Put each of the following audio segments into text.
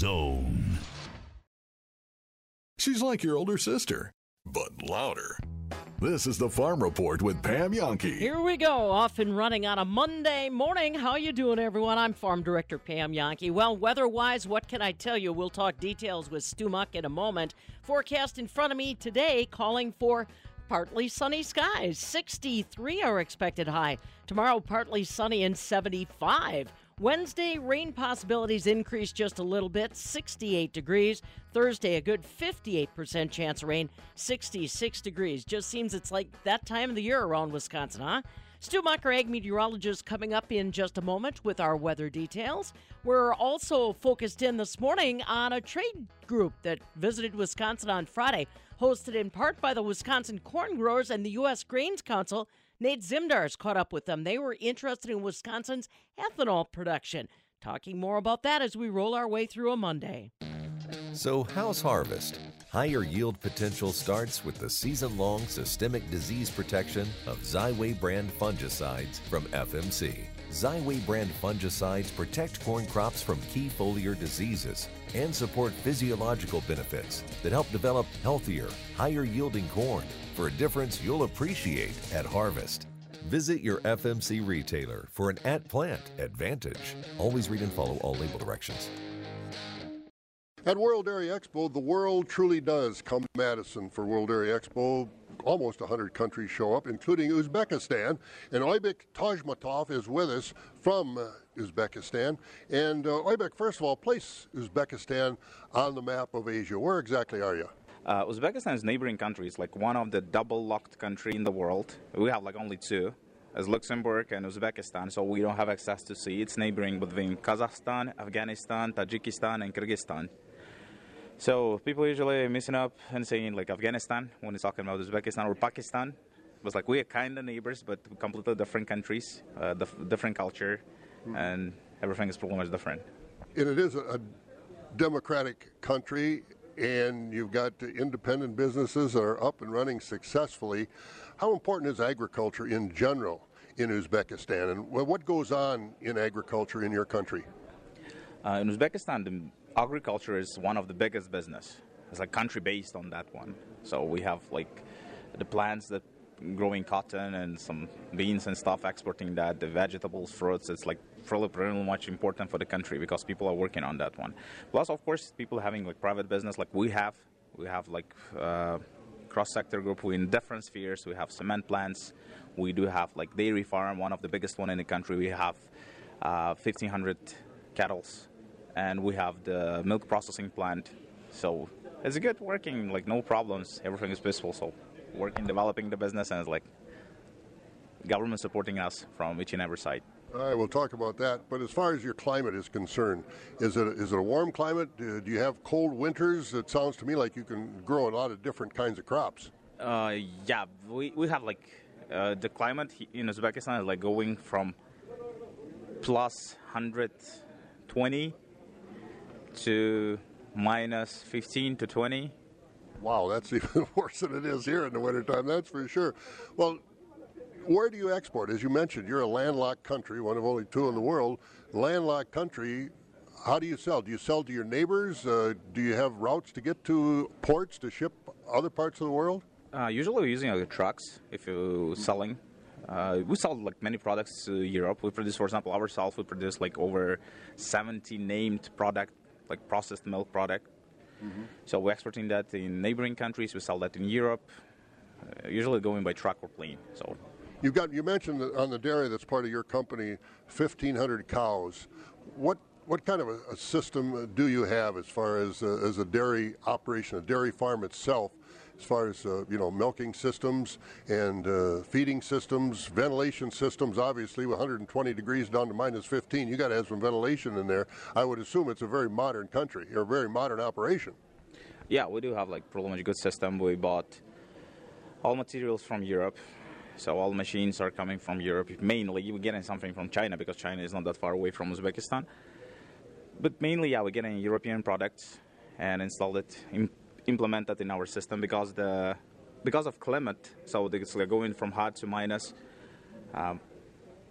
Zone. She's like your older sister, but louder. This is the Farm Report with Pam Jahnke. Here we go, off and running on a Monday morning. How you doing, everyone? I'm Farm Director Pam Jahnke. Well, weather-wise, what can I tell you? We'll talk details with Stu Muck in a moment. Forecast in front of me today calling for partly sunny skies. 63 are expected high. Tomorrow, partly sunny and 75. Wednesday, rain possibilities increase just a little bit, 68 degrees. Thursday, a good 58% chance of rain, 66 degrees. Just seems it's like that time of the year around Wisconsin, huh? Stu Mucker, ag meteorologist, coming up in just a moment with our weather details. We're also focused in this morning on a trade group that visited Wisconsin on Friday, hosted in part by the Wisconsin Corn Growers and the U.S. Grains Council. Nate Zimdars caught up with them. They were interested in Wisconsin's ethanol production. Talking more about that as we roll our way through a Monday. So, how's harvest? Higher yield potential starts with the season long systemic disease protection of Xyway brand fungicides from FMC. Xyway brand fungicides protect corn crops from key foliar diseases and support physiological benefits that help develop healthier, higher yielding corn for a difference you'll appreciate at harvest. Visit your FMC retailer for an at plant advantage. Always read and follow all label directions. At World Dairy Expo, the world truly does come to Madison for World Dairy Expo. Almost 100 countries show up, including Uzbekistan. And Oybek Toshmatov is with us from uh, Uzbekistan. And uh, Oybek, first of all, place Uzbekistan on the map of Asia. Where exactly are you? Uh, Uzbekistan is neighboring countries, like one of the double-locked country in the world. We have like only two, as Luxembourg and Uzbekistan, so we don't have access to sea. It's neighboring between Kazakhstan, Afghanistan, Tajikistan, and Kyrgyzstan. So people usually messing up and saying like Afghanistan when it's talking about Uzbekistan or Pakistan. It was like we are kind of neighbors, but completely different countries, uh, dif- different culture, and everything is pretty much different. And it is a democratic country, and you've got independent businesses that are up and running successfully. How important is agriculture in general in Uzbekistan, and what goes on in agriculture in your country? Uh, in Uzbekistan, the agriculture is one of the biggest business. It's like country based on that one. So we have like the plants that growing cotton and some beans and stuff, exporting that, the vegetables, fruits. It's like really much important for the country because people are working on that one. Plus, of course, people having like private business like we have. We have like uh, cross sector group we in different spheres. We have cement plants. We do have like dairy farm, one of the biggest one in the country. We have uh, 1,500 cattles and we have the milk processing plant. So it's good working, like no problems. Everything is peaceful. So working, developing the business, and it's like government supporting us from each and every side. All right, we'll talk about that. But as far as your climate is concerned, is it is it a warm climate? Do you have cold winters? It sounds to me like you can grow a lot of different kinds of crops. Uh, yeah, we, we have like uh, the climate in Uzbekistan is like going from plus 120 to minus 15 to 20. Wow, that's even worse than it is here in the wintertime, that's for sure. Well, where do you export? As you mentioned, you're a landlocked country, one of only two in the world. Landlocked country, how do you sell? Do you sell to your neighbors? Uh, do you have routes to get to ports to ship other parts of the world? Uh, usually we're using uh, trucks if you're selling. Uh, we sell like many products to Europe. We produce, for example, ourselves. We produce like over 70 named product like processed milk product. Mm-hmm. So we're exporting that in neighboring countries. We sell that in Europe, uh, usually going by truck or plane. So you've got you mentioned on the dairy that's part of your company, 1,500 cows. What what kind of a, a system do you have as far as uh, as a dairy operation, a dairy farm itself? as far as uh, you know milking systems and uh, feeding systems, ventilation systems. Obviously, 120 degrees down to minus 15, you got to have some ventilation in there. I would assume it's a very modern country or a very modern operation. Yeah, we do have like pretty much good system. We bought all materials from Europe. So all machines are coming from Europe. Mainly, we're getting something from China because China is not that far away from Uzbekistan. But mainly, yeah, we're getting European products and installed it in implemented in our system because the because of climate. So it's going from hot to minus. Um,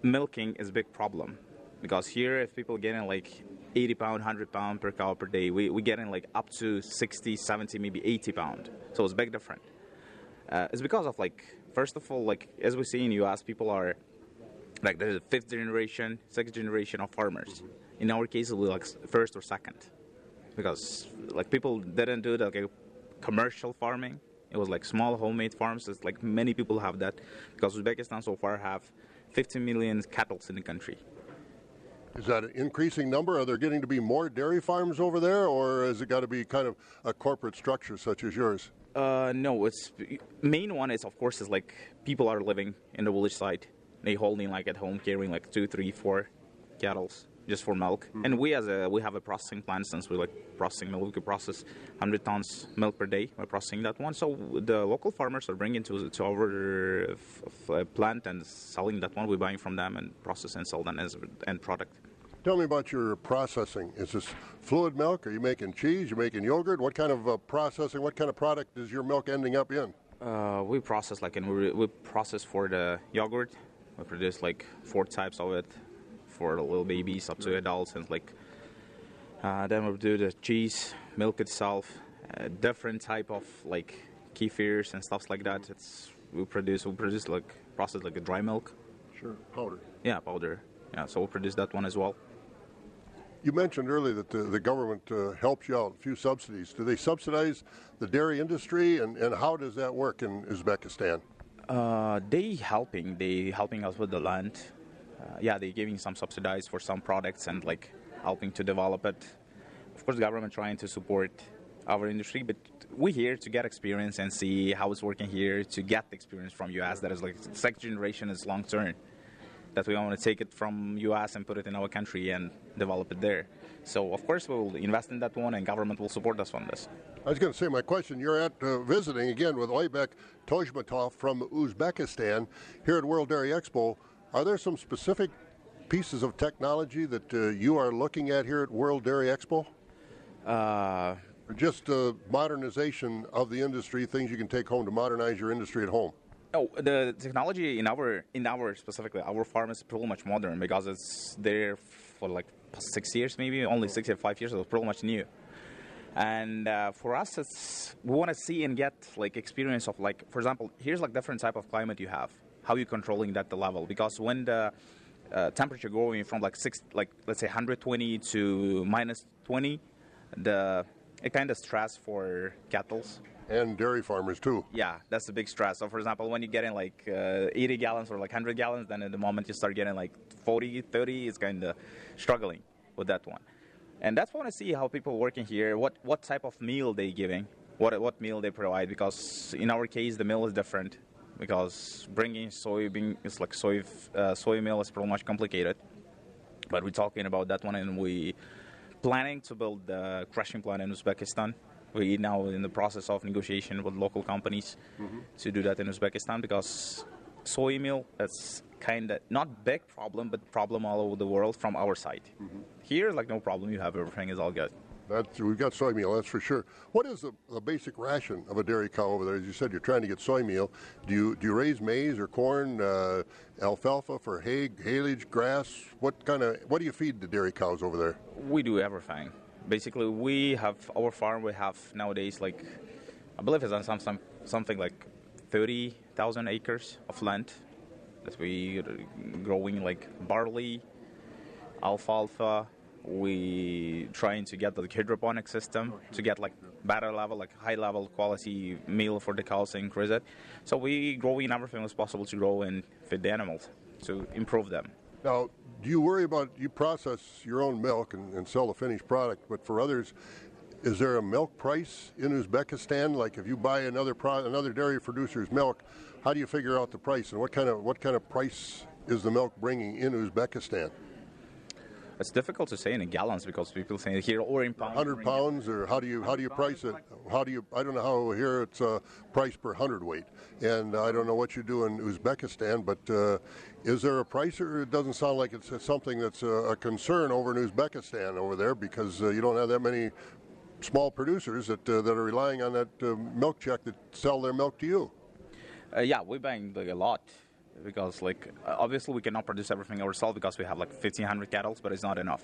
milking is a big problem because here, if people getting like 80 pound, 100 pound per cow per day. We, we're getting like up to 60, 70, maybe 80 pound. So it's big different. Uh, it's because of like, first of all, like as we see in U.S., people are like there's a fifth generation, sixth generation of farmers. In our case, we're like first or second, because like people didn't do like, commercial farming. It was like small homemade farms. It's like many people have that, because Uzbekistan so far have 50 million cattle in the country. Is that an increasing number? Are there getting to be more dairy farms over there, or has it got to be kind of a corporate structure such as yours? Uh, no, it's main one is of course is like people are living in the village side. They holding like at home carrying like two, three, four cattle just for milk. Hmm. And we as a we have a processing plant since we like processing milk. We could process 100 tons milk per day by processing that one. So the local farmers are bringing to to our f- f- plant and selling that one. We're buying from them and process and sell them as an end product. Tell me about your processing. Is this fluid milk? Are you making cheese? You making yogurt? What kind of uh, processing? What kind of product is your milk ending up in? Uh, we process like and we, we process for the yogurt. We produce like four types of it for the little babies up to adults and like. Uh, then we do the cheese, milk itself, uh, different type of like kefirs and stuff like that. It's we produce we produce like process like a dry milk. Sure, powder. Yeah, powder. Yeah, so we'll produce that one as well. You mentioned earlier that the, the government uh, helps you out, a few subsidies. Do they subsidize the dairy industry, and, and how does that work in Uzbekistan? Uh, they helping. They helping us with the land. Uh, yeah, they giving some subsidies for some products and like helping to develop it. Of course, the government trying to support our industry, but we're here to get experience and see how it's working here. To get the experience from US, that is like second generation is long term. That we want to take it from US and put it in our country and develop it there. So of course we will invest in that one, and government will support us on this. I was going to say, my question you're at uh, visiting again with Oybek Toshmatov from Uzbekistan here at World Dairy Expo. Are there some specific pieces of technology that uh, you are looking at here at World Dairy Expo? Uh, just uh, modernization of the industry, things you can take home to modernize your industry at home? Oh, the technology in our in our specifically our farm is pretty much modern because it's there for like six years, maybe only six or five years. It's pretty much new. And uh, for us, it's we want to see and get like experience of like, for example, here's like different type of climate you have. How you controlling that the level? Because when the uh, temperature going from like six, like let's say 120 to minus 20, the it kind of stress for cattle. And dairy farmers, too. Yeah, that's a big stress. So, for example, when you get in like uh, 80 gallons or like 100 gallons, then at the moment you start getting like 40, 30, it's kind of struggling with that one. And that's why I see how people working here, what, what type of meal they giving, what, what meal they provide. Because in our case, the meal is different. Because bringing soybean, it's like soy, uh, soy meal is pretty much complicated. But we're talking about that one, and we planning to build the crushing plant in Uzbekistan. We now in the process of negotiation with local companies to do that in Uzbekistan because soy meal that's kind of not big problem, but problem all over the world from our side. Here, like no problem, you have everything is all good. That's, we've got soy meal, that's for sure. What is the, the basic ration of a dairy cow over there? As you said, you're trying to get soy meal. Do you do you raise maize or corn, uh, alfalfa for hay, haylage, grass? What kind of what do you feed the dairy cows over there? We do everything. Basically, we have our farm. We have nowadays like I believe it's on some, some something like thirty thousand acres of land that we growing like barley, alfalfa. We trying to get the hydroponic system to get like better level, like high level quality meal for the cows and increase it. So we growing everything as possible to grow and feed the animals to improve them. Now, do you worry about you process your own milk and, and sell the finished product, but for others, is there a milk price in Uzbekistan? Like if you buy another pro, another dairy producer's milk, how do you figure out the price and what kind of what kind of price is the milk bringing in Uzbekistan? It's difficult to say in gallons because people say here or in pounds. Hundred pounds, or how do you how do you price it? How do you? I don't know how here it's uh, price per hundredweight, and I don't know what you do in Uzbekistan, but uh, is there a price, or it doesn't sound like it's something that's a, a concern over in Uzbekistan over there because uh, you don't have that many small producers that uh, that are relying on that uh, milk check that sell their milk to you. Uh, yeah, we're buying like a lot because like uh, obviously we cannot produce everything ourselves because we have like 1500 cattle, but it's not enough.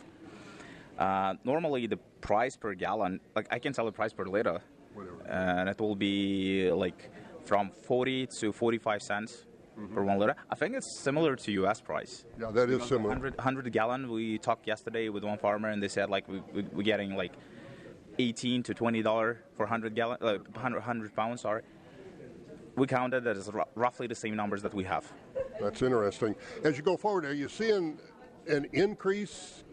Uh, normally, the price per gallon, like I can tell the price per liter, Whatever. and it will be like from 40 to 45 cents per one liter. I think it's similar to U.S. price. Yeah, that is similar. 100, 100 gallon. We talked yesterday with one farmer, and they said like we, we, we're getting like 18 to 20 dollar for 100 gallon, uh, 100, 100 pounds. Sorry. We counted that it's ru- roughly the same numbers that we have. That's interesting. As you go forward, are you seeing an increase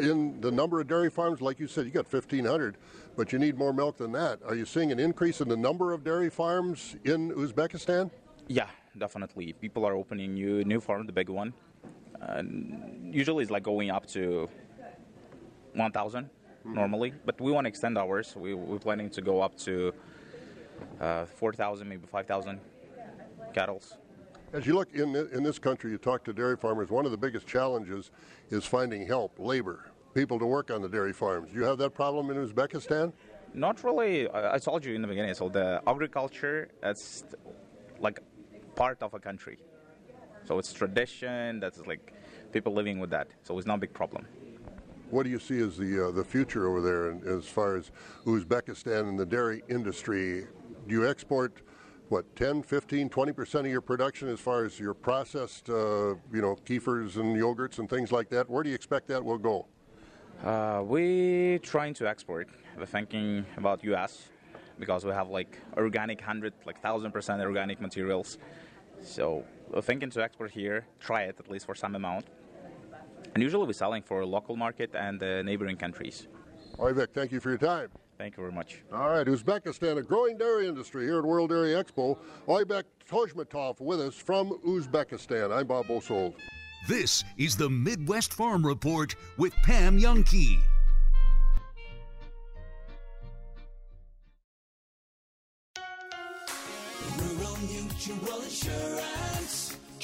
in the number of dairy farms? Like you said, you got 1,500, but you need more milk than that. Are you seeing an increase in the number of dairy farms in Uzbekistan? Yeah, definitely. People are opening new new farm, the big one. And usually it's like going up to 1,000 normally, but we want to extend ours. We, we're planning to go up to uh, 4,000, maybe 5,000 cattle. As you look in, in this country, you talk to dairy farmers, one of the biggest challenges is finding help, labor, people to work on the dairy farms. Do you have that problem in Uzbekistan? Not really. I, I told you in the beginning. So the agriculture, it's like part of a country. So it's tradition. That's like people living with that. So it's not a big problem. What do you see as the uh, the future over there in, as far as Uzbekistan and the dairy industry? Do you export what 10, 15, 20 percent of your production as far as your processed, uh, you know, kefirs and yogurts and things like that? Where do you expect that will go? Uh, we trying to export. We're thinking about U.S. because we have like organic hundred, like thousand percent organic materials. So we're thinking to export here. Try it at least for some amount. And usually we're selling for local market and uh, neighboring countries. Oybek, thank you for your time. Thank you very much. All right, Uzbekistan, a growing dairy industry here at World Dairy Expo. Oybek Toshmatov with us from Uzbekistan. I'm Bob Bosold. This is the Midwest Farm Report with Pam Jahnke. Rural Mutual Insurance,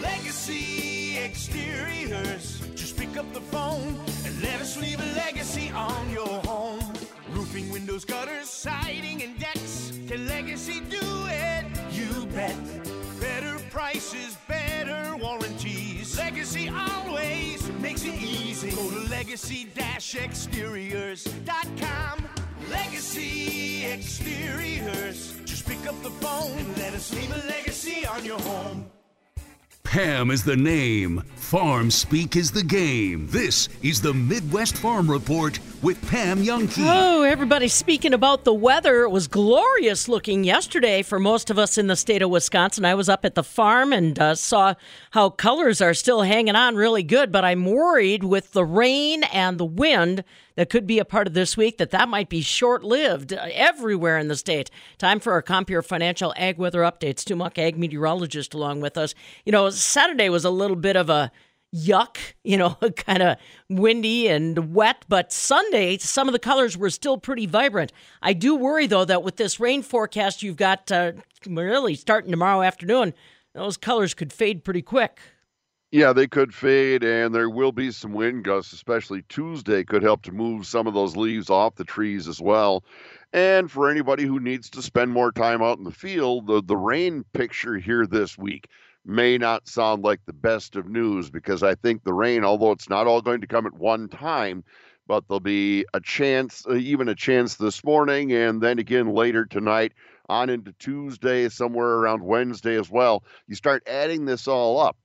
Legacy Exteriors. Just pick up the phone and let us leave a legacy on your home. Roofing, windows, gutters, siding, and decks. Can Legacy do it? You bet. Better prices, better warranties. Legacy always makes it easy. Go to legacy-exteriors.com. Legacy Exteriors. Just pick up the phone and let us leave a legacy on your home. Pam is the name. Farm speak is the game. This is the Midwest Farm Report with Pam Jahnke. Oh, everybody speaking about the weather. It was glorious looking yesterday for most of us in the state of Wisconsin. I was up at the farm and uh, saw how colors are still hanging on really good, but I'm worried with the rain and the wind that could be a part of this week that that might be short-lived uh, everywhere in the state. Time for our Compeer Financial Ag Weather Updates. Stu ag meteorologist, along with us. You know, Saturday was a little bit of a yuck, you know, kind of windy and wet. But Sunday, some of the colors were still pretty vibrant. I do worry, though, that with this rain forecast you've got uh, really starting tomorrow afternoon, those colors could fade pretty quick. Yeah, they could fade, and there will be some wind gusts, especially Tuesday, could help to move some of those leaves off the trees as well. And for anybody who needs to spend more time out in the field, the, the rain picture here this week may not sound like the best of news because I think the rain, although it's not all going to come at one time, but there'll be a chance, uh, even a chance this morning, and then again later tonight on into Tuesday, somewhere around Wednesday as well. You start adding this all up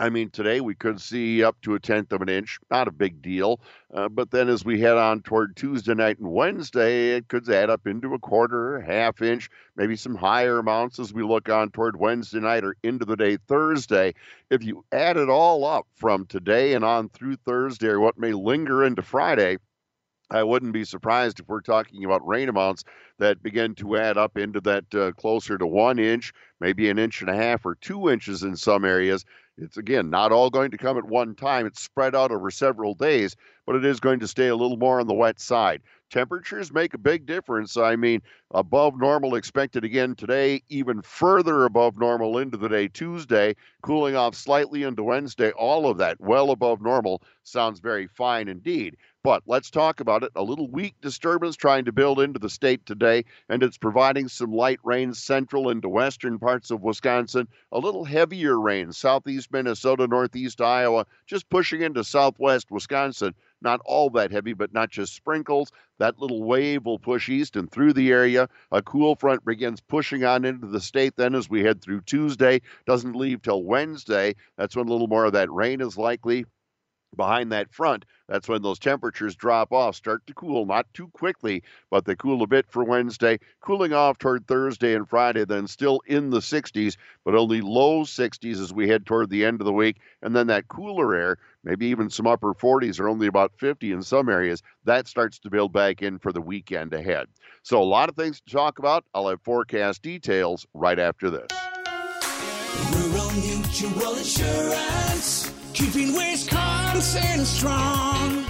I mean, today we could see up to a tenth of an inch, not a big deal. Uh, but then as we head on toward Tuesday night and Wednesday, it could add up into a quarter, half inch, maybe some higher amounts as we look on toward Wednesday night or into the day Thursday. If you add it all up from today and on through Thursday or what may linger into Friday, I wouldn't be surprised if we're talking about rain amounts that begin to add up into that uh, closer to one inch, maybe an inch and a half or two inches in some areas. It's again not all going to come at one time. It's spread out over several days, but it is going to stay a little more on the wet side. Temperatures make a big difference. I mean, above normal expected again today, even further above normal into the day Tuesday, cooling off slightly into Wednesday. All of that well above normal sounds very fine indeed. But let's talk about it. A little weak disturbance trying to build into the state today, and it's providing some light rain central into western parts of Wisconsin. A little heavier rain southeast Minnesota, northeast Iowa, just pushing into southwest Wisconsin. Not all that heavy, but not just sprinkles. That little wave will push east and through the area. A cool front begins pushing on into the state then as we head through Tuesday. Doesn't leave till Wednesday. That's when a little more of that rain is likely behind that front, that's when those temperatures drop off, start to cool, not too quickly, but they cool a bit for Wednesday, cooling off toward Thursday and Friday, then still in the 60s, but only low 60s as we head toward the end of the week. And then that cooler air, maybe even some upper 40s or only about 50 in some areas, that starts to build back in for the weekend ahead. So a lot of things to talk about. I'll have forecast details right after this. Rural Mutual Insurance, keeping Wisconsin strong.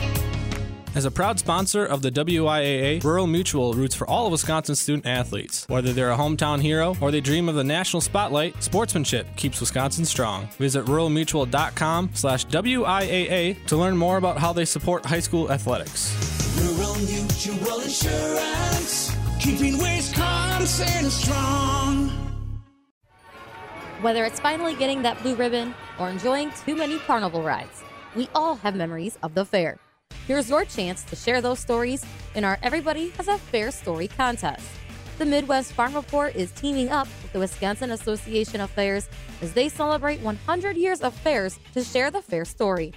As a proud sponsor of the WIAA, Rural Mutual roots for all of Wisconsin's student athletes. Whether they're a hometown hero or they dream of the national spotlight, sportsmanship keeps Wisconsin strong. Visit ruralmutual.com slash WIAA to learn more about how they support high school athletics. Rural Mutual Insurance, keeping Wisconsin strong. Whether it's finally getting that blue ribbon or enjoying too many carnival rides, we all have memories of the fair. Here's your chance to share those stories in our Everybody Has a Fair Story contest. The Midwest Farm Report is teaming up with the Wisconsin Association of Fairs as they celebrate 100 years of fairs to share the fair story.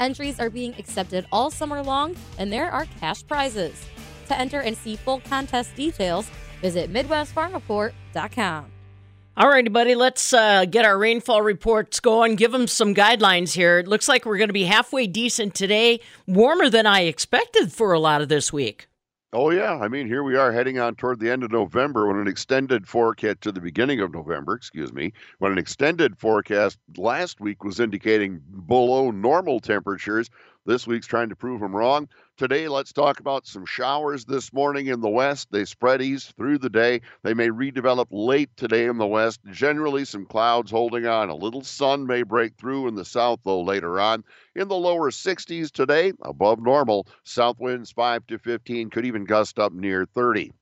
Entries are being accepted all summer long, and there are cash prizes. To enter and see full contest details, visit MidwestFarmReport.com. All righty, buddy. Let's uh, get our rainfall reports going. Give them some guidelines here. It looks like we're going to be halfway decent today, warmer than I expected for a lot of this week. Oh, yeah. I mean, here we are heading on toward the end of November when an extended forecast to the beginning of November, excuse me, when an extended forecast last week was indicating below normal temperatures. This week's trying to prove them wrong. Today, let's talk about some showers this morning in the west. They spread east through the day. They may redevelop late today in the west. Generally, some clouds holding on. A little sun may break through in the south, though, later on. In the lower 60s today, above normal. South winds 5 to 15, could even gust up near 30.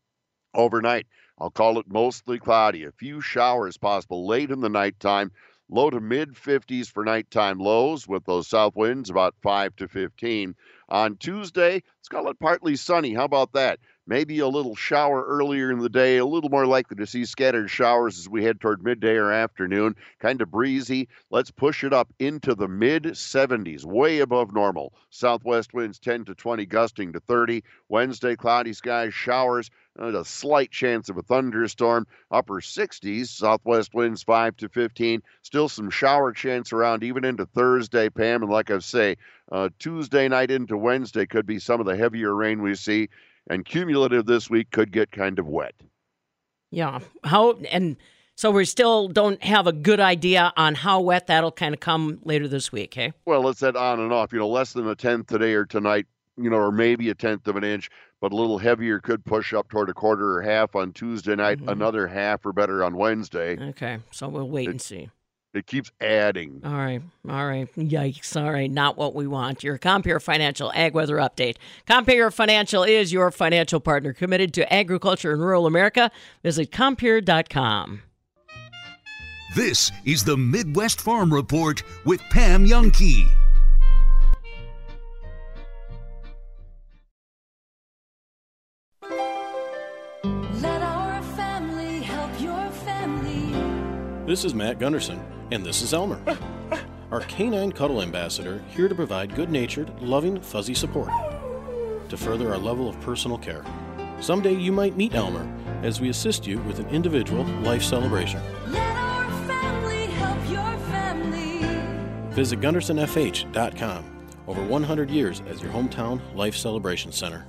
Overnight, I'll call it mostly cloudy. A few showers possible late in the nighttime. Low to mid 50s for nighttime lows with those south winds about 5 to 15. On Tuesday, let's call it partly sunny. How about that? Maybe a little shower earlier in the day, a little more likely to see scattered showers as we head toward midday or afternoon. Kind of breezy. Let's push it up into the mid 70s, way above normal. Southwest winds 10 to 20, gusting to 30. Wednesday, cloudy skies, showers. And a slight chance of a thunderstorm. Upper 60s, southwest winds 5 to 15. Still some shower chance around even into Thursday, Pam. And like I say, uh, Tuesday night into Wednesday could be some of the heavier rain we see. And cumulative this week could get kind of wet. Yeah. How and so we still don't have a good idea on how wet that'll kind of come later this week, hey? Well, it's that on and off. You know, less than a tenth today or tonight, you know, or maybe a tenth of an inch, but a little heavier could push up toward a quarter or half on Tuesday night, Mhm. another half or better on Wednesday. Okay. So we'll wait and see. It keeps adding. All right. All right. Yikes. All right. Not what we want. Your Compeer Financial Ag Weather Update. Compeer Financial is your financial partner committed to agriculture in rural America. Visit Compeer.com. This is the Midwest Farm Report with Pam Jahnke. This is Matt Gunderson, and this is Elmer, our canine cuddle ambassador, here to provide good natured, loving, fuzzy support to further our level of personal care. Someday you might meet Elmer as we assist you with an individual life celebration. Let our family help your family. Visit GundersonFH.com. Over 100 years as your hometown life celebration center.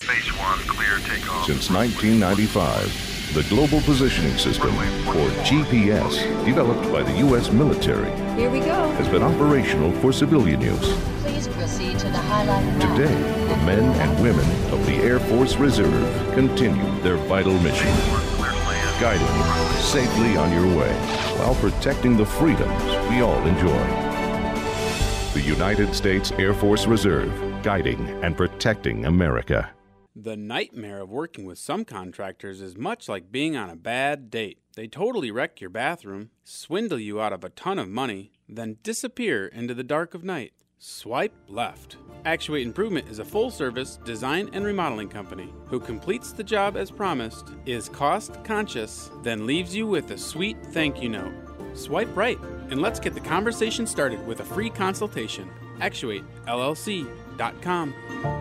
Base one, clear takeoff. Since 1995, the Global Positioning System, or GPS, developed by the U.S. military, Here we go. has been operational for civilian use. Please proceed to the highlighted. Today, the men and women of the Air Force Reserve continue their vital mission, guiding safely on your way while protecting the freedoms we all enjoy. The United States Air Force Reserve, guiding and protecting America. The nightmare of working with some contractors is much like being on a bad date. They totally wreck your bathroom, swindle you out of a ton of money, then disappear into the dark of night. Swipe left. Actuate Improvement is a full service design and remodeling company who completes the job as promised, is cost conscious, then leaves you with a sweet thank you note. Swipe right and let's get the conversation started with a free consultation. ActuateLLC.com.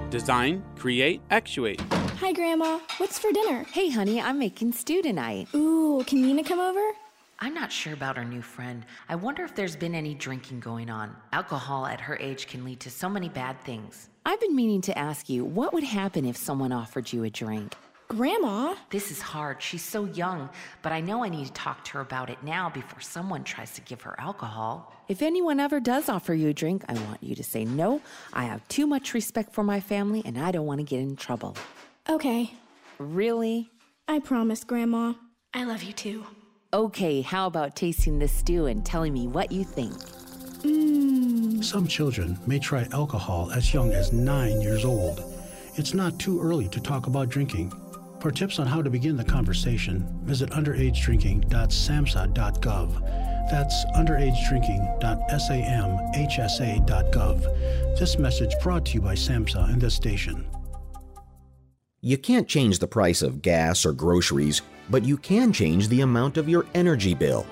Design, create, actuate. Hi, Grandma. What's for dinner? Hey, honey, I'm making stew tonight. Ooh, can Nina come over? I'm not sure about our new friend. I wonder if there's been any drinking going on. Alcohol at her age can lead to so many bad things. I've been meaning to ask you what would happen if someone offered you a drink? Grandma? This is hard. She's so young, but I know I need to talk to her about it now before someone tries to give her alcohol. If anyone ever does offer you a drink, I want you to say no. I have too much respect for my family and I don't want to get in trouble. Okay. Really? I promise, Grandma. I love you too. Okay, how about tasting this stew and telling me what you think? Mmm. Some children may try alcohol as young as nine years old. It's not too early to talk about drinking. For tips on how to begin the conversation, visit underagedrinking.samhsa.gov. That's underagedrinking.samhsa.gov. This message brought to you by SAMHSA and this station. You can't change the price of gas or groceries, but you can change the amount of your energy bill.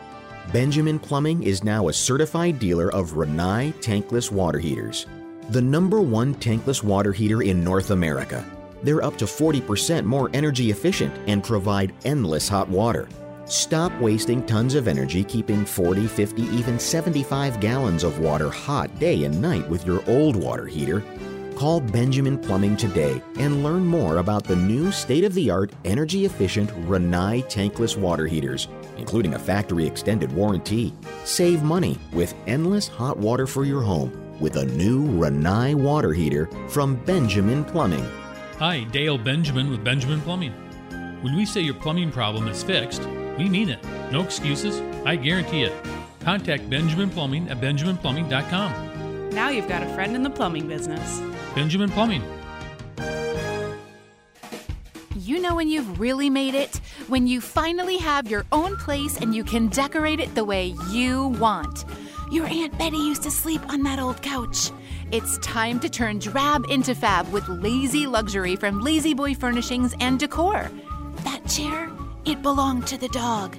Benjamin Plumbing is now a certified dealer of Rinnai tankless water heaters, the number one tankless water heater in North America. They're up to 40% more energy efficient and provide endless hot water. Stop wasting tons of energy keeping 40, 50, even 75 gallons of water hot day and night with your old water heater. Call Benjamin Plumbing today and learn more about the new state of the art, energy efficient Rinnai tankless water heaters, including a factory extended warranty. Save money with endless hot water for your home with a new Rinnai water heater from Benjamin Plumbing. Hi, Dale Benjamin with Benjamin Plumbing. When we say your plumbing problem is fixed, we mean it. No excuses, I guarantee it. Contact Benjamin Plumbing at benjaminplumbing.com. Now you've got a friend in the plumbing business. Benjamin Plumbing. You know when you've really made it? When you finally have your own place and you can decorate it the way you want. Your Aunt Betty used to sleep on that old couch. It's time to turn drab into fab with lazy luxury from La-Z-Boy Furnishings and Decor. That chair, it belonged to the dog.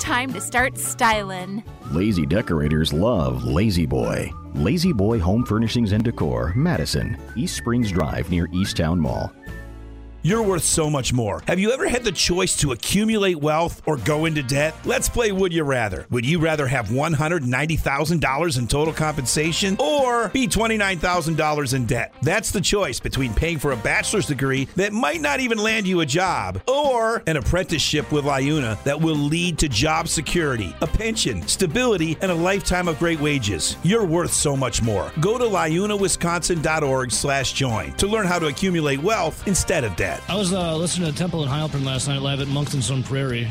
Time to start styling. Lazy decorators love La-Z-Boy. Lazy Boy Home Furnishings and Decor, Madison, East Springs Drive near East Town Mall. You're worth so much more. Have you ever had the choice to accumulate wealth or go into debt? Let's play Would You Rather. Would you rather have $190,000 in total compensation or be $29,000 in debt? That's the choice between paying for a bachelor's degree that might not even land you a job or an apprenticeship with Liuna that will lead to job security, a pension, stability, and a lifetime of great wages. You're worth so much more. Go to liunawisconsin.org slash join to learn how to accumulate wealth instead of debt. I was uh, listening to Temple and Heilprin last night live at Moncton Sun Prairie.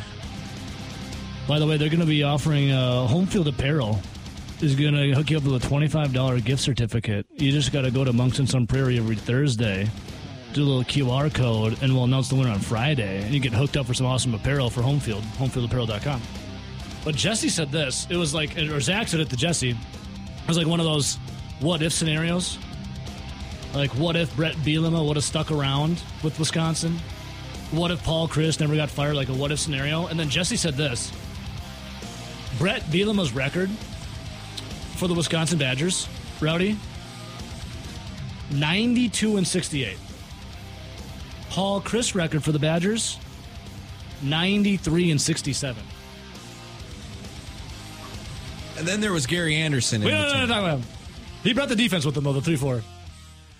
By the way, they're going to be offering uh, home field apparel. Is going to hook you up with a twenty-five dollar gift certificate. You just got to go to Moncton Sun Prairie every Thursday, do a little QR code, and we'll announce the winner on Friday. And you get hooked up for some awesome apparel for home field. Homefieldapparel.com. But Jesse said this. It was like, or Zach said it to Jesse. It was like one of those what if scenarios. Like, what if Brett Bielema would have stuck around with Wisconsin? What if Paul Chryst never got fired? Like a what if scenario. And then Jesse said this Brett Bielema's record for the Wisconsin Badgers, Rowdy, 92 and 68. Paul Chryst record for the Badgers, 93 and 67. And then there was Gary Anderson. In Wait, no, no, no, no. He brought the defense with him, though, the 3 4.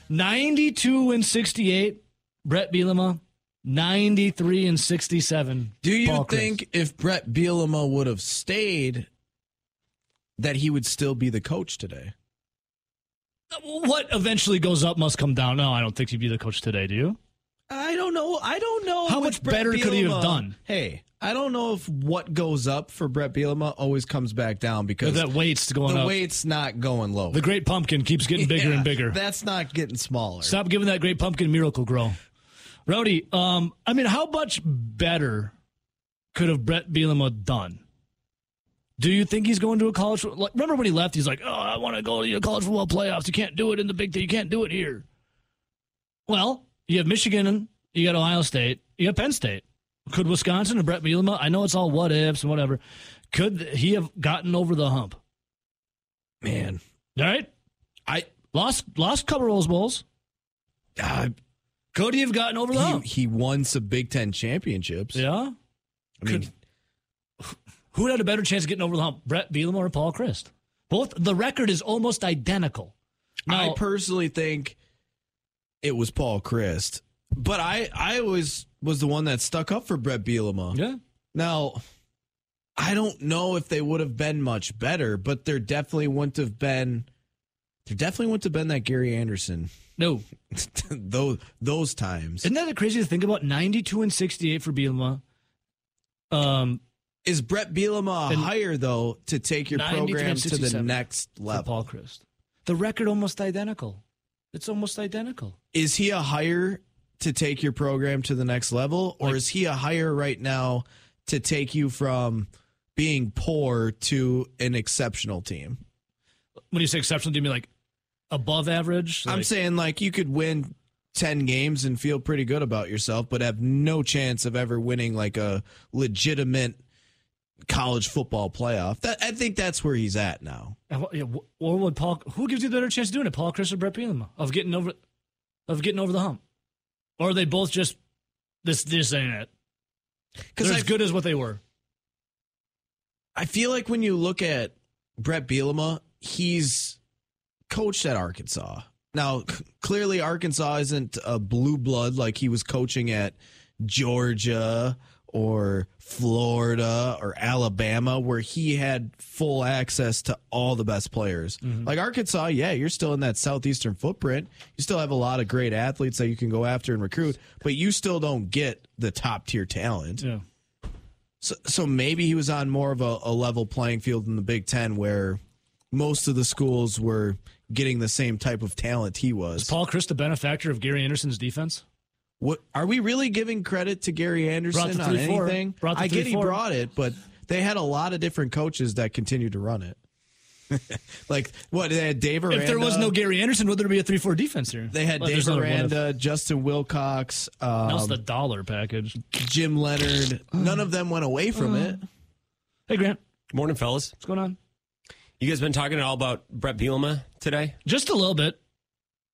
92 and 68, Brett Bielema. 93 and 67. Do you Paul Chryst. think if Brett Bielema would have stayed, that he would still be the coach today? what eventually goes up must come down? No, I don't think he'd be the coach today, do you? I don't know. I don't know. How much Brett better could he have done? Hey, I don't know if what goes up for Brett Bielema always comes back down because that weight's going up. the up. weight's not going low. The great pumpkin keeps getting bigger Yeah, and bigger. That's not getting smaller. Stop giving that great pumpkin miracle grow. Rowdy, um, I mean, how much better could have Brett Bielema done? Do you think he's going to a college? Like, remember when he left? He's like, "Oh, I want to go to the college football playoffs. You can't do it in the Big Ten. You can't do it here." Well, you have Michigan, and you got Ohio State, you got Penn State. Could Wisconsin and Brett Bielema? I know it's all what ifs and whatever. Could he have gotten over the hump? Man, All right, I lost lost couple Rose Bowls. uh, Could he have gotten over the he, hump? he won some Big Ten championships. Yeah. I mean, Could- Who had a better chance of getting over the hump, Brett Bielema or Paul Chryst? Both the record is almost identical. I personally think it was Paul Chryst, but I I always was the one that stuck up for Brett Bielema. yeah, Now, I don't know if they would have been much better, but there definitely wouldn't have been. There definitely wouldn't have been that Gary Anderson. no, those those times. isn't that crazy to think about? Ninety-two and sixty-eight for Bielema. Um, Is Brett Bielema hire though to take your 93 program to the next level? Paul Chryst. The record almost identical. It's almost identical. Is he a hire to take your program to the next level, or Like- is he a hire right now to take you from being poor to an exceptional team? When you say exceptional, do you mean like above average? I'm saying like you could win 10 games and feel pretty good about yourself, but have no chance of ever winning like a legitimate college football playoff. That I think that's where he's at now. What- yeah, wh- Or would Paul? Who gives you the better chance of doing it, Paul Chryst or Brett Bielema, of getting over, of getting over the hump, or are they both just this? This ain't it. They're as good as what they were. I feel like when you look at Brett Bielema, he's coached at Arkansas. Now, c- clearly, Arkansas isn't a blue blood like he was coaching at Georgia or Florida or Alabama, where he had full access to all the best players. Mm-hmm. Like Arkansas, yeah, you're still in that southeastern footprint. You still have a lot of great athletes that you can go after and recruit, but you still don't get the top tier talent. Yeah. So, so maybe he was on more of a, a level playing field in the Big Ten where most of the schools were getting the same type of talent he was. Is Paul Chryst the benefactor of Gary Anderson's defense? What are we really giving credit to Gary Anderson the on 3-4. anything? Brought the I get he 3-4. brought it, but they had a lot of different coaches that continued to run it. like what they had Dave Aranda. If there was no Gary Anderson, would there be a three-four defense here? they had Well, Dave there's if- Aranda, Justin Wilcox, That was um, the dollar package. Jim Leonhard. None of them went away from it. Hey, Grant, Good morning, fellas. what's going on? You guys been talking at all about Brett Bielema today? Just a little bit.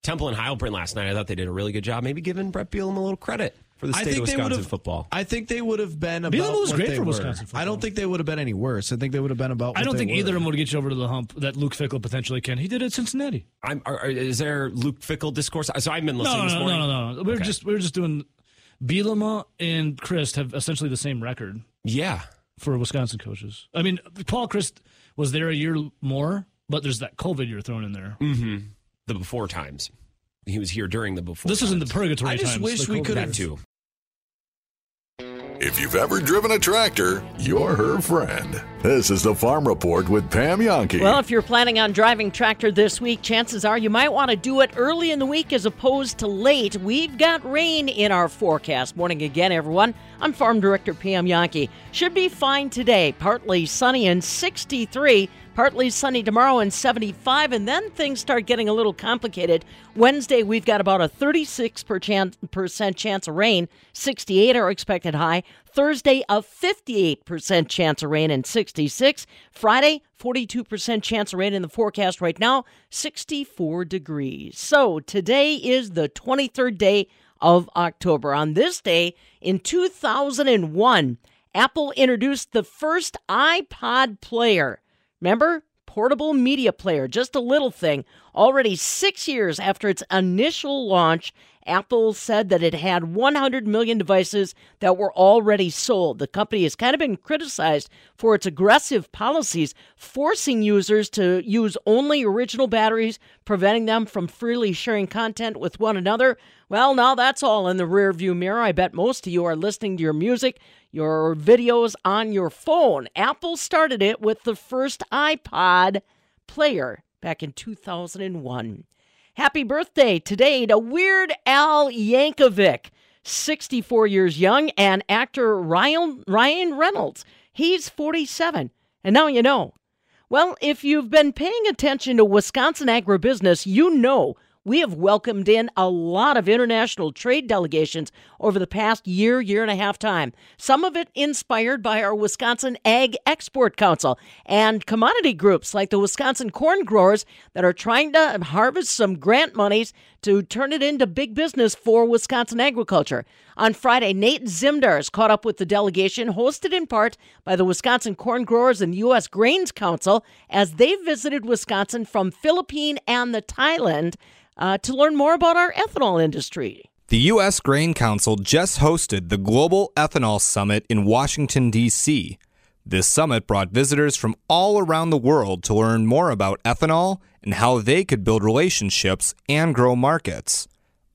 Temple and Heilprin last night. I thought they did a really good job. Maybe giving Brett Bielema a little credit for the I state of think they Wisconsin would've- football. I think they would have been about Bielema was what great they for were. Wisconsin I don't think they would have been any worse. I think they would have been about. I what don't they think were. either of them would get you over to the hump that Luke Fickell potentially can. He did it at Cincinnati. I'm, are, are- is there Luke Fickell discourse? So I've been No, listening no, this no, morning. no, no, no. We're Okay. just we're just doing. Bielema and Chryst have essentially the same record. Yeah. For Wisconsin coaches, I mean, Paul Chryst was there a year more, but there's that COVID year thrown in there. Mm-hmm. The before times. He was here during the before. This isn't the purgatory I just times, wish we could have too. If you've ever driven a tractor, you're her friend. This is the Farm Report with Pam Jahnke. Well, if you're planning on driving tractor this week, chances are you might want to do it early in the week as opposed to late. We've got rain in our forecast. Morning again, everyone. I'm Farm Director Pam Jahnke. Should be fine today. Partly sunny and 63. Partly sunny tomorrow and 75, and then things start getting a little complicated. Wednesday, we've got about a 36% chance of rain, 68 are expected high. Thursday, a 58% chance of rain and 66. Friday, 42% chance of rain in the forecast right now, 64 degrees. So today is the 23rd day of October. On this day in 2001, Apple introduced the first iPod player. Remember? Portable media player, just a little thing. Already six years after its initial launch, Apple said that it had 100 million devices that were already sold. The company has kind of been criticized for its aggressive policies, forcing users to use only original batteries, preventing them from freely sharing content with one another. Well, now that's all in the rearview mirror. I bet most of you are listening to your music, your videos on your phone. Apple started it with the first iPod player back in 2001. Happy birthday today to Weird Al Yankovic, 64 years young, and actor Ryan, Ryan Reynolds. He's 47. And now you know. Well, if you've been paying attention to Wisconsin agribusiness, you know we have welcomed in a lot of international trade delegations over the past year, year and a half time. Some of it inspired by our Wisconsin Ag Export Council and commodity groups like the Wisconsin Corn Growers that are trying to harvest some grant monies to turn it into big business for Wisconsin agriculture. On Friday, Nate Zimdars caught up with the delegation, hosted in part by the Wisconsin Corn Growers and U.S. Grains Council, as they visited Wisconsin from Philippine and the Thailand uh, to learn more about our ethanol industry. The U.S. Grain Council just hosted the Global Ethanol Summit in Washington, D.C. This summit brought visitors from all around the world to learn more about ethanol and how they could build relationships and grow markets.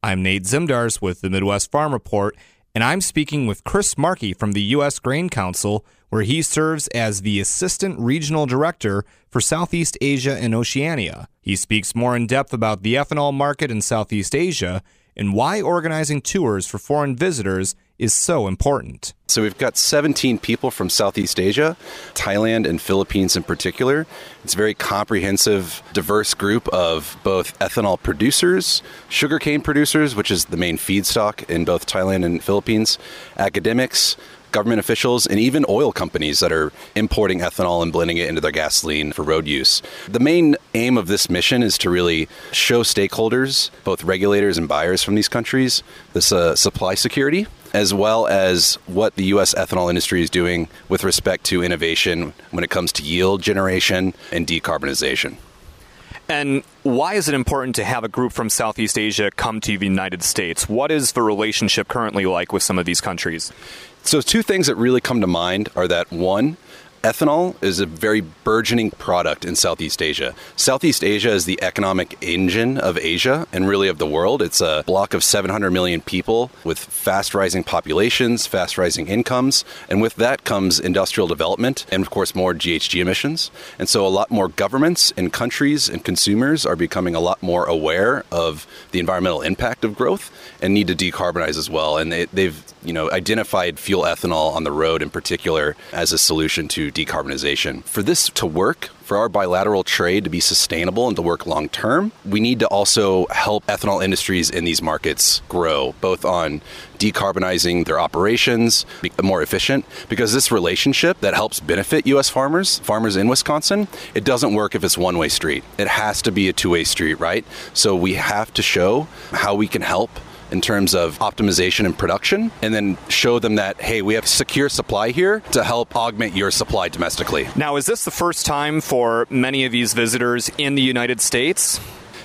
I'm Nate Zimdars with the Midwest Farm Report, and I'm speaking with Chris Markey from the U.S. Grain Council, where he serves as the Assistant Regional Director for Southeast Asia and Oceania. He speaks more in depth about the ethanol market in Southeast Asia and why organizing tours for foreign visitors is so important. So we've got 17 people from Southeast Asia, Thailand and Philippines in particular. It's a very comprehensive, diverse group of both ethanol producers, sugarcane producers, which is the main feedstock in both Thailand and Philippines, academics, government officials, and even oil companies that are importing ethanol and blending it into their gasoline for road use. The main aim of this mission is to really show stakeholders, both regulators and buyers from these countries, this uh, supply security. As well as what the U.S. ethanol industry is doing with respect to innovation when it comes to yield generation and decarbonization. And why is it important to have a group from Southeast Asia come to the United States? What is the relationship currently like with some of these countries? So, two things that really come to mind are that one, ethanol is a very burgeoning product in Southeast Asia. Southeast Asia is the economic engine of Asia and really of the world. It's a block of 700 million people with fast rising populations, fast rising incomes, and with that comes industrial development and, of course, more GHG emissions. And so, a lot more governments and countries and consumers are becoming a lot more aware of the environmental impact of growth and need to decarbonize as well. And they, they've you know, identified fuel ethanol on the road in particular as a solution decarbonization. For this to work, for our bilateral trade to be sustainable and to work long term, we need to also help ethanol industries in these markets grow, both on decarbonizing their operations, be more efficient, because this relationship that helps benefit U.S. farmers, farmers in Wisconsin, it doesn't work if it's one way street. It has to be a two way street, right? So we have to show how we can help in terms of optimization and production, and then show them that, hey, we have secure supply here to help augment your supply domestically. Now, is this the first time for many of these visitors in the United States?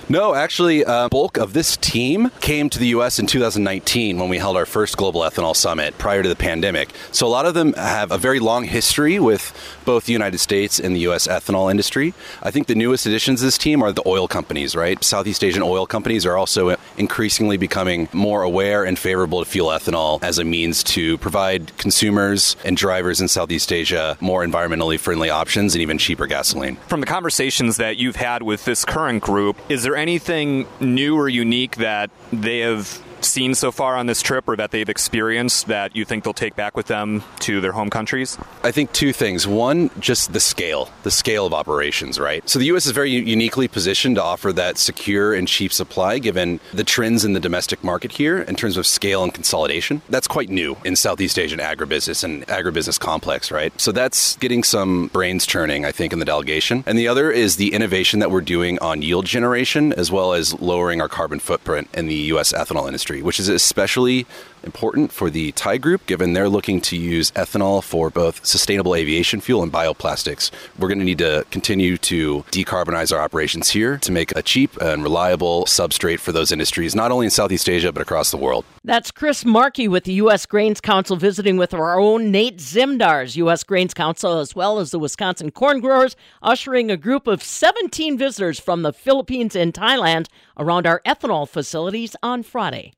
No, actually, a bulk of this team came to the U.S. in 2019 when we held our first Global Ethanol Summit prior to the pandemic. So a lot of them have a very long history with both the United States and the U.S. ethanol industry. I think the newest additions to this team are the oil companies, right? Southeast Asian oil companies are also increasingly becoming more aware and favorable to fuel ethanol as a means to provide consumers and drivers in Southeast Asia more environmentally friendly options and even cheaper gasoline. From the conversations that you've had with this current group, is there anything new or unique that they have seen so far on this trip or that they've experienced that you think they'll take back with them to their home countries? I think two things. One, just the scale, the scale of operations, right? So the U.S. is very uniquely positioned to offer that secure and cheap supply given the trends in the domestic market here in terms of scale and consolidation. That's quite new in Southeast Asian agribusiness and agribusiness complex, right? So that's getting some brains churning, I think, in the delegation. And the other is the innovation that we're doing on yield generation as well as lowering our carbon footprint in the U.S. ethanol industry, which is especially important for the Thai group, given they're looking to use ethanol for both sustainable aviation fuel and bioplastics. We're going to need to continue to decarbonize our operations here to make a cheap and reliable substrate for those industries, not only in Southeast Asia, but across the world. That's Chris Markey with the U.S. Grains Council visiting with our own Nate Zimdars, U.S. Grains Council, as well as the Wisconsin corn growers, ushering a group of 17 visitors from the Philippines and Thailand around our ethanol facilities on Friday.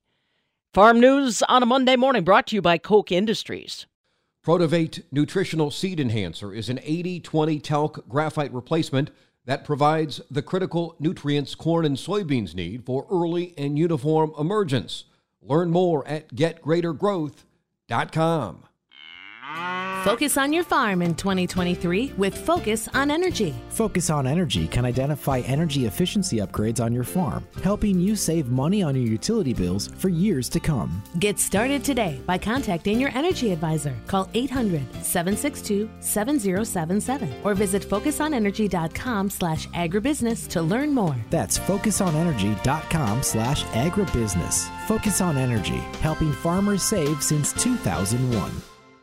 Farm News on a Monday morning brought to you by Koch Industries. Protivate Nutritional Seed Enhancer is an 80 20 talc graphite replacement that provides the critical nutrients corn and soybeans need for early and uniform emergence. Learn more at getgreatergrowth.com. Focus on your farm in 2023 with Focus on Energy. Focus on Energy can identify energy efficiency upgrades on your farm, helping you save money on your utility bills for years to come. Get started today by contacting your energy advisor. Call 800 762 7077 or visit focusonenergy.com slash agribusiness to learn more. That's focusonenergy.com slash agribusiness. Focus on Energy, helping farmers save since 2001.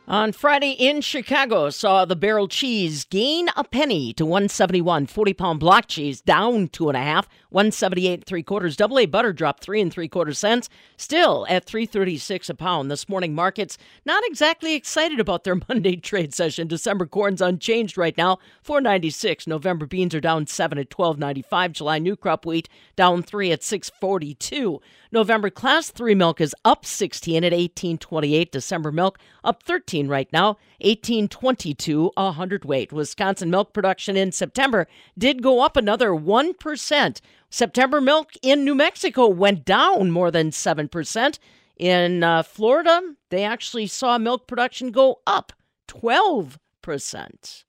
On Friday in Chicago, saw the barrel cheese gain a penny to 171. 40 pound block cheese down two and a half. 178 three quarters. Double A butter dropped three and three quarters cents. Still at 336 a pound. This morning markets not exactly excited about their Monday trade session. December corn's unchanged right now, 496. November beans are down seven at 1295. July new crop wheat down three at 642. November class 3 milk is up 16 at 1828. December milk up 13 right now, 1822 a hundredweight. Wisconsin milk production in September did go up another 1%. September milk in New Mexico went down more than 7%. In uh, Florida, they actually saw milk production go up 12%.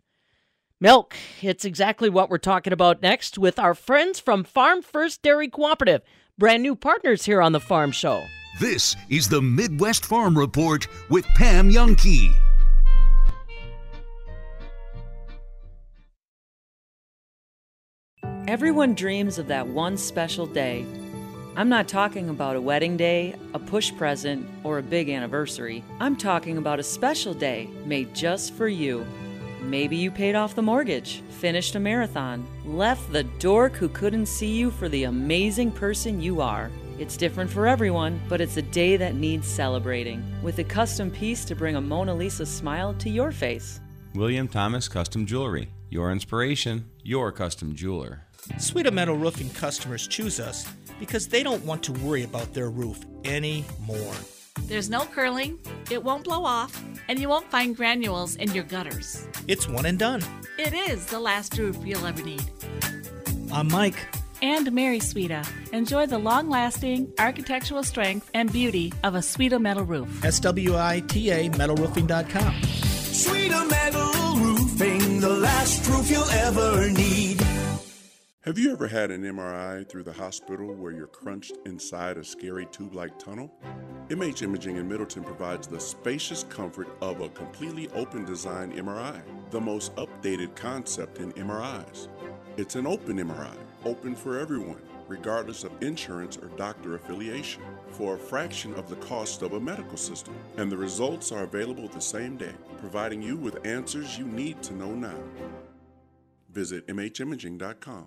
Milk, it's exactly what we're talking about next with our friends from Farm First Dairy Cooperative brand new partners here on the Farm Show. This is the Midwest Farm Report with Pam Jahnke. Everyone dreams of that one special day. I'm not talking about a wedding day, a push present, or a big anniversary. I'm talking about a special day made just for you. Maybe you paid off the mortgage, finished a marathon, left the dork who couldn't see you for the amazing person you are. It's different for everyone, but it's a day that needs celebrating, with a custom piece to bring a Mona Lisa smile to your face. William Thomas Custom Jewelry. Your inspiration, your custom jeweler. Sweeta Metal Roofing customers choose us because they don't want to worry about their roof anymore. There's no curling, it won't blow off, and you won't find granules in your gutters. It's one and done. It is the last roof you'll ever need. I'm Mike. And Mary Sweeta. Enjoy the long lasting architectural strength and beauty of a Sweeta metal roof. S W I T A metalroofing.com. Sweeta Metal Roofing, the last roof you'll ever need. Have you ever had an MRI through the hospital where you're crunched inside a scary tube like tunnel? MH Imaging in Middleton provides the spacious comfort of a completely open design MRI, the most updated concept in MRIs. It's an open MRI, open for everyone, regardless of insurance or doctor affiliation. for a fraction of the cost of a medical system. And the results are available the same day, providing you with answers you need to know now. Visit MHimaging.com.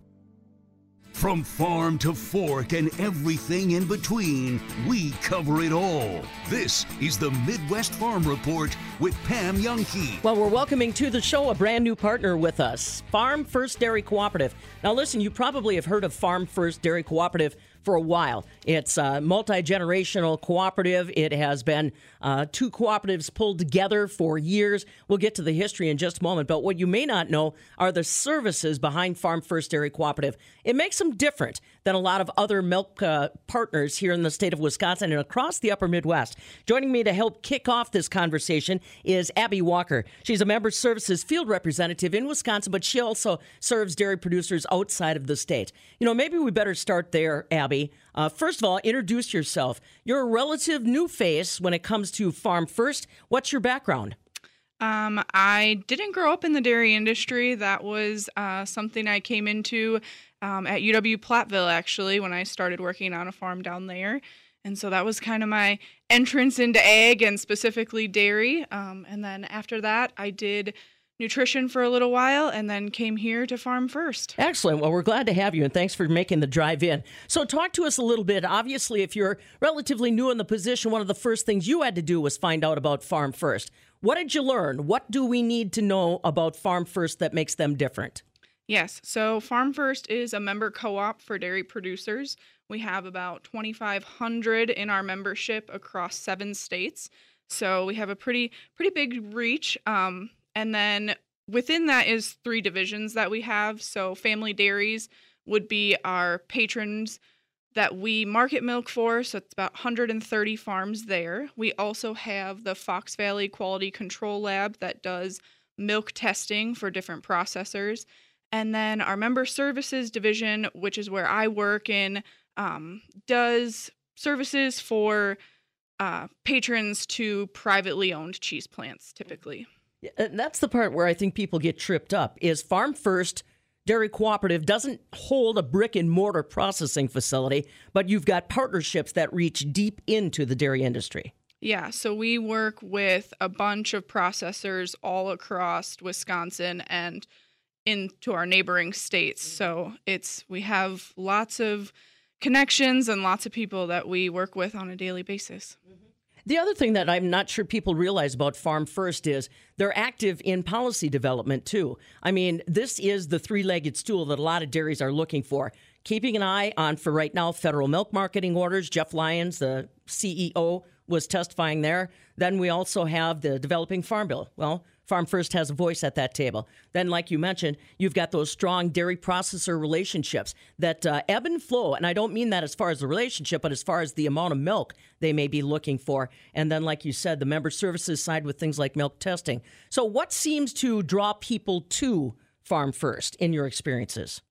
From farm to fork and everything in between, we cover it all. This is the Midwest Farm Report with Pam Jahnke. Well, we're welcoming to the show a brand new partner with us, Farm First Dairy Cooperative. Now, listen, you probably have heard of Farm First Dairy Cooperative for a while. It's a multi generational cooperative. It has been uh, two cooperatives pulled together for years. We'll get to the history in just a moment. But what you may not know are the services behind Farm First Dairy Cooperative. It makes them different than a lot of other milk uh, partners here in the state of Wisconsin and across the upper Midwest. Joining me to help kick off this conversation is Abbey Walker. She's a member services field representative in Wisconsin, but she also serves dairy producers outside of the state. You know, maybe we better start there, Abbey. Uh, first of all, introduce yourself. You're a relative new face when it comes to Farm First. What's your background? Um, I didn't grow up in the dairy industry. That was uh, something I came into um, at UW Platteville, actually, when I started working on a farm down there. And so that was kind of my entrance into ag and specifically dairy. Um, and then after that, I did nutrition for a little while and then came here to Farm First. Excellent. Well, we're glad to have you and thanks for making the drive in. So, talk to us a little bit. Obviously, if you're relatively new in the position, one of the first things you had to do was find out about Farm First. What did you learn? What do we need to know about Farm First that makes them different? Yes, so Farm First is a member co op for dairy producers. We have about 2,500 in our membership across seven states. So we have a pretty pretty big reach. Um, and then within that is three divisions that we have. So family dairies would be our patrons that we market milk for. So it's about 130 farms there. We also have the Fox Valley Quality Control Lab that does milk testing for different processors. And then our member services division, which is where I work in, um, does services for uh, patrons to privately owned cheese plants typically. And that's the part where I think people get tripped up is Farm First Dairy Cooperative doesn't hold a brick and mortar processing facility, but you've got partnerships that reach deep into the dairy industry. Yeah, so we work with a bunch of processors all across Wisconsin and into our neighboring states. So it's we have lots of connections and lots of people that we work with on a daily basis. Mm-hmm. The other thing that I'm not sure people realize about Farm First is they're active in policy development too. I mean, this is the three legged stool that a lot of dairies are looking for. Keeping an eye on, for right now, federal milk marketing orders. Jeff Lyons, the CEO, was testifying there. Then we also have the developing farm bill. Well, Farm First has a voice at that table. Then, like you mentioned, you've got those strong dairy processor relationships that uh, ebb and flow. And I don't mean that as far as the relationship, but as far as the amount of milk they may be looking for. And then, like you said, the member services side with things like milk testing. So, what seems to draw people to Farm First in your experiences?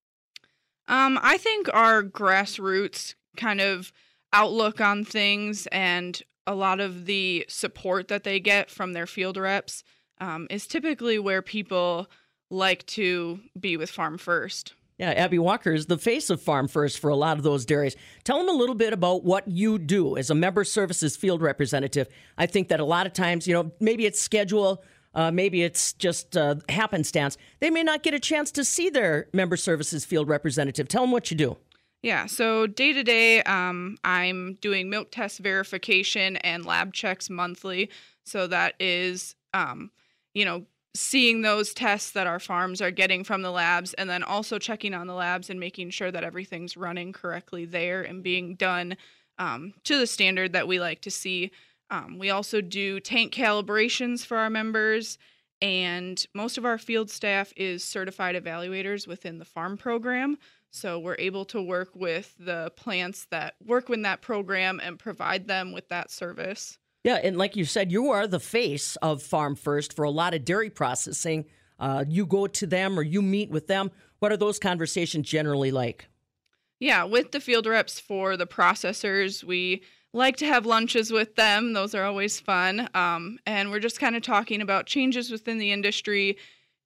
Um, I think our grassroots kind of outlook on things and a lot of the support that they get from their field reps um, is typically where people like to be with Farm First. Yeah, Abbey Walker is the face of Farm First for a lot of those dairies. Tell them a little bit about what you do as a member services field representative. I think that a lot of times, you know, maybe it's schedule, uh, maybe it's just uh, happenstance. They may not get a chance to see their member services field representative. Tell them what you do. Yeah, so day to day, um, I'm doing milk test verification and lab checks monthly. So that is um, you know, seeing those tests that our farms are getting from the labs and then also checking on the labs and making sure that everything's running correctly there and being done um, to the standard that we like to see. Um, we also do tank calibrations for our members, and most of our field staff is certified evaluators within the farm program. So we're able to work with the plants that work with that program and provide them with that service. Yeah, and like you said, you are the face of Farm First for a lot of dairy processing. Uh, you go to them or you meet with them. What are those conversations generally like? Yeah, with the field reps for the processors, we like to have lunches with them. Those are always fun. Um, and we're just kind of talking about changes within the industry,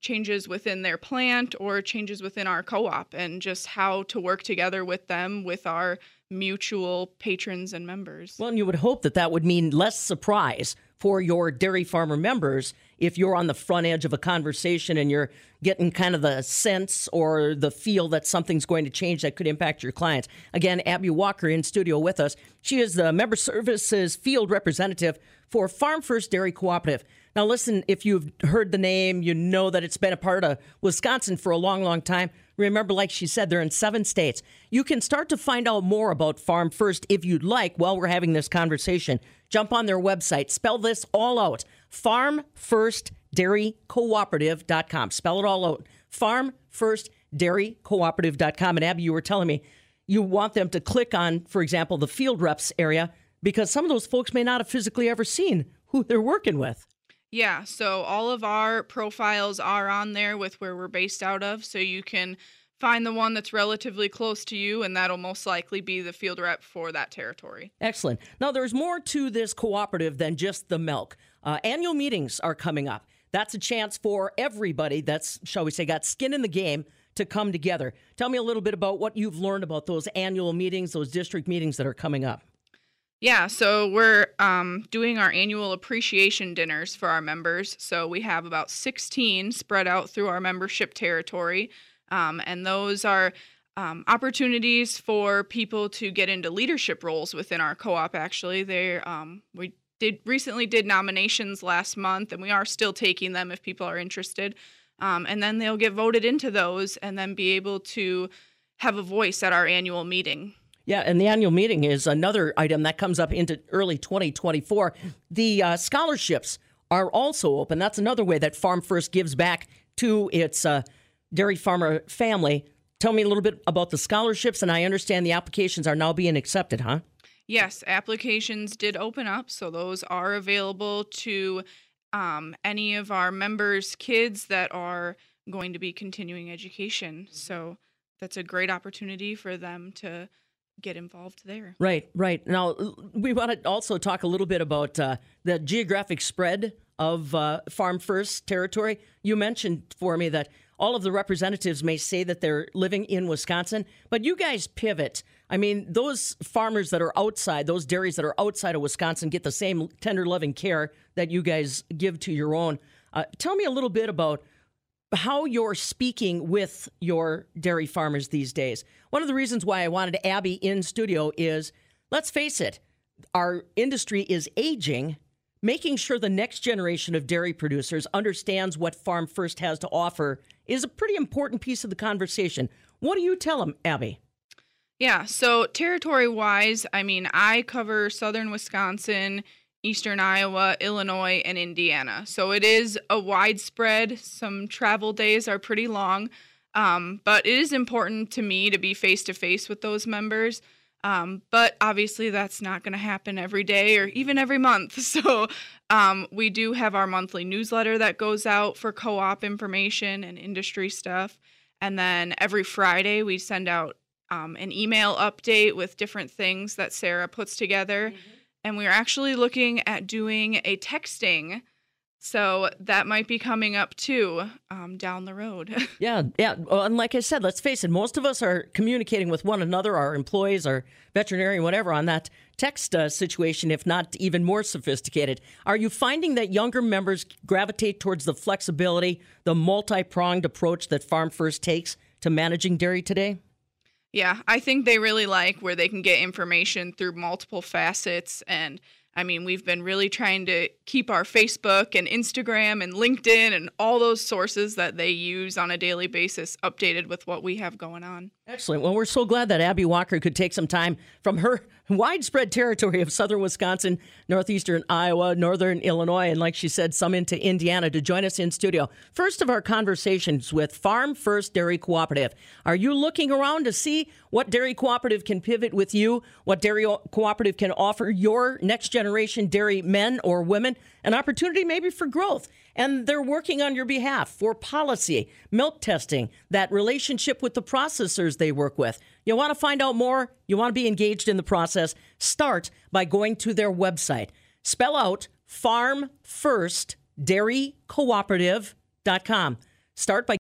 changes within their plant, or changes within our co op, and just how to work together with them with our mutual patrons and members. Well, and you would hope that that would mean less surprise for your dairy farmer members if you're on the front edge of a conversation and you're getting kind of the sense or the feel that something's going to change that could impact your clients. Again, Abbey Walker in studio with us. She is the member services field representative for Farm First Dairy Cooperative. Now, listen, if you've heard the name, you know that it's been a part of Wisconsin for a long, long time. Remember, like she said, they're in seven states. You can start to find out more about Farm First if you'd like while we're having this conversation. Jump on their website, spell this all out farmfirstdairycooperative.com. Spell it all out. Farmfirstdairycooperative.com. And Abbey, you were telling me you want them to click on, for example, the field reps area because some of those folks may not have physically ever seen who they're working with. Yeah, so all of our profiles are on there with where we're based out of, so you can find the one that's relatively close to you, and that'll most likely be the field rep for that territory. Excellent. Now, there's more to this cooperative than just the milk. Uh, annual meetings are coming up. That's a chance for everybody that's, shall we say, got skin in the game to come together. Tell me a little bit about what you've learned about those annual meetings, those district meetings that are coming up. Yeah, so we're um, doing our annual appreciation dinners for our members. So we have about 16 spread out through our membership territory. Um, and those are um, opportunities for people to get into leadership roles within our co-op. Actually, they um, we did recently did nominations last month, and we are still taking them if people are interested. Um, and then they'll get voted into those, and then be able to have a voice at our annual meeting. Yeah, and the annual meeting is another item that comes up into early 2024. The uh, scholarships are also open. That's another way that Farm First gives back to its uh, dairy farmer family. Tell me a little bit about the scholarships, and I understand the applications are now being accepted, huh? Yes, applications did open up, so those are available to um, any of our members' kids that are going to be continuing education. So that's a great opportunity for them to get involved there. Right, right. Now, we want to also talk a little bit about uh, the geographic spread of uh, Farm First territory. You mentioned for me that all of the representatives may say that they're living in Wisconsin, but you guys pivot. I mean, those farmers that are outside, those dairies that are outside of Wisconsin, get the same tender loving care that you guys give to your own. Uh, tell me a little bit about how you're speaking with your dairy farmers these days. One of the reasons why I wanted Abbey in studio is let's face it, our industry is aging. Making sure the next generation of dairy producers understands what Farm First has to offer is a pretty important piece of the conversation. What do you tell them, Abbey? Yeah, so territory wise, I mean, I cover southern Wisconsin, eastern Iowa, Illinois, and Indiana. So it is a widespread. Some travel days are pretty long, um, but it is important to me to be face to face with those members. Um, but obviously, that's not going to happen every day or even every month. So, um, we do have our monthly newsletter that goes out for co op information and industry stuff. And then every Friday, we send out um, an email update with different things that Sarah puts together. Mm-hmm and we're actually looking at doing a texting. So that might be coming up too um, down the road. yeah, yeah. And like I said, let's face it, most of us are communicating with one another, our employees, our veterinarian, whatever, on that text uh, situation, if not even more sophisticated. Are you finding that younger members gravitate towards the flexibility, the multi pronged approach that Farm First takes to managing dairy today? Yeah, I think they really like where they can get information through multiple facets and I mean, we've been really trying to keep our Facebook and Instagram and LinkedIn and all those sources that they use on a daily basis updated with what we have going on. Excellent. Well, we're so glad that Abbey Walker could take some time from her widespread territory of southern Wisconsin, northeastern Iowa, northern Illinois, and like she said, some into Indiana to join us in studio. First of our conversations with Farm First Dairy Cooperative. Are you looking around to see what dairy cooperative can pivot with you, what dairy cooperative can offer your next generation dairy men or women? An opportunity maybe for growth and they're working on your behalf for policy, milk testing, that relationship with the processors they work with. You want to find out more? You want to be engaged in the process? Start by going to their website. Spell out farmfirstdairycooperative.com. Start by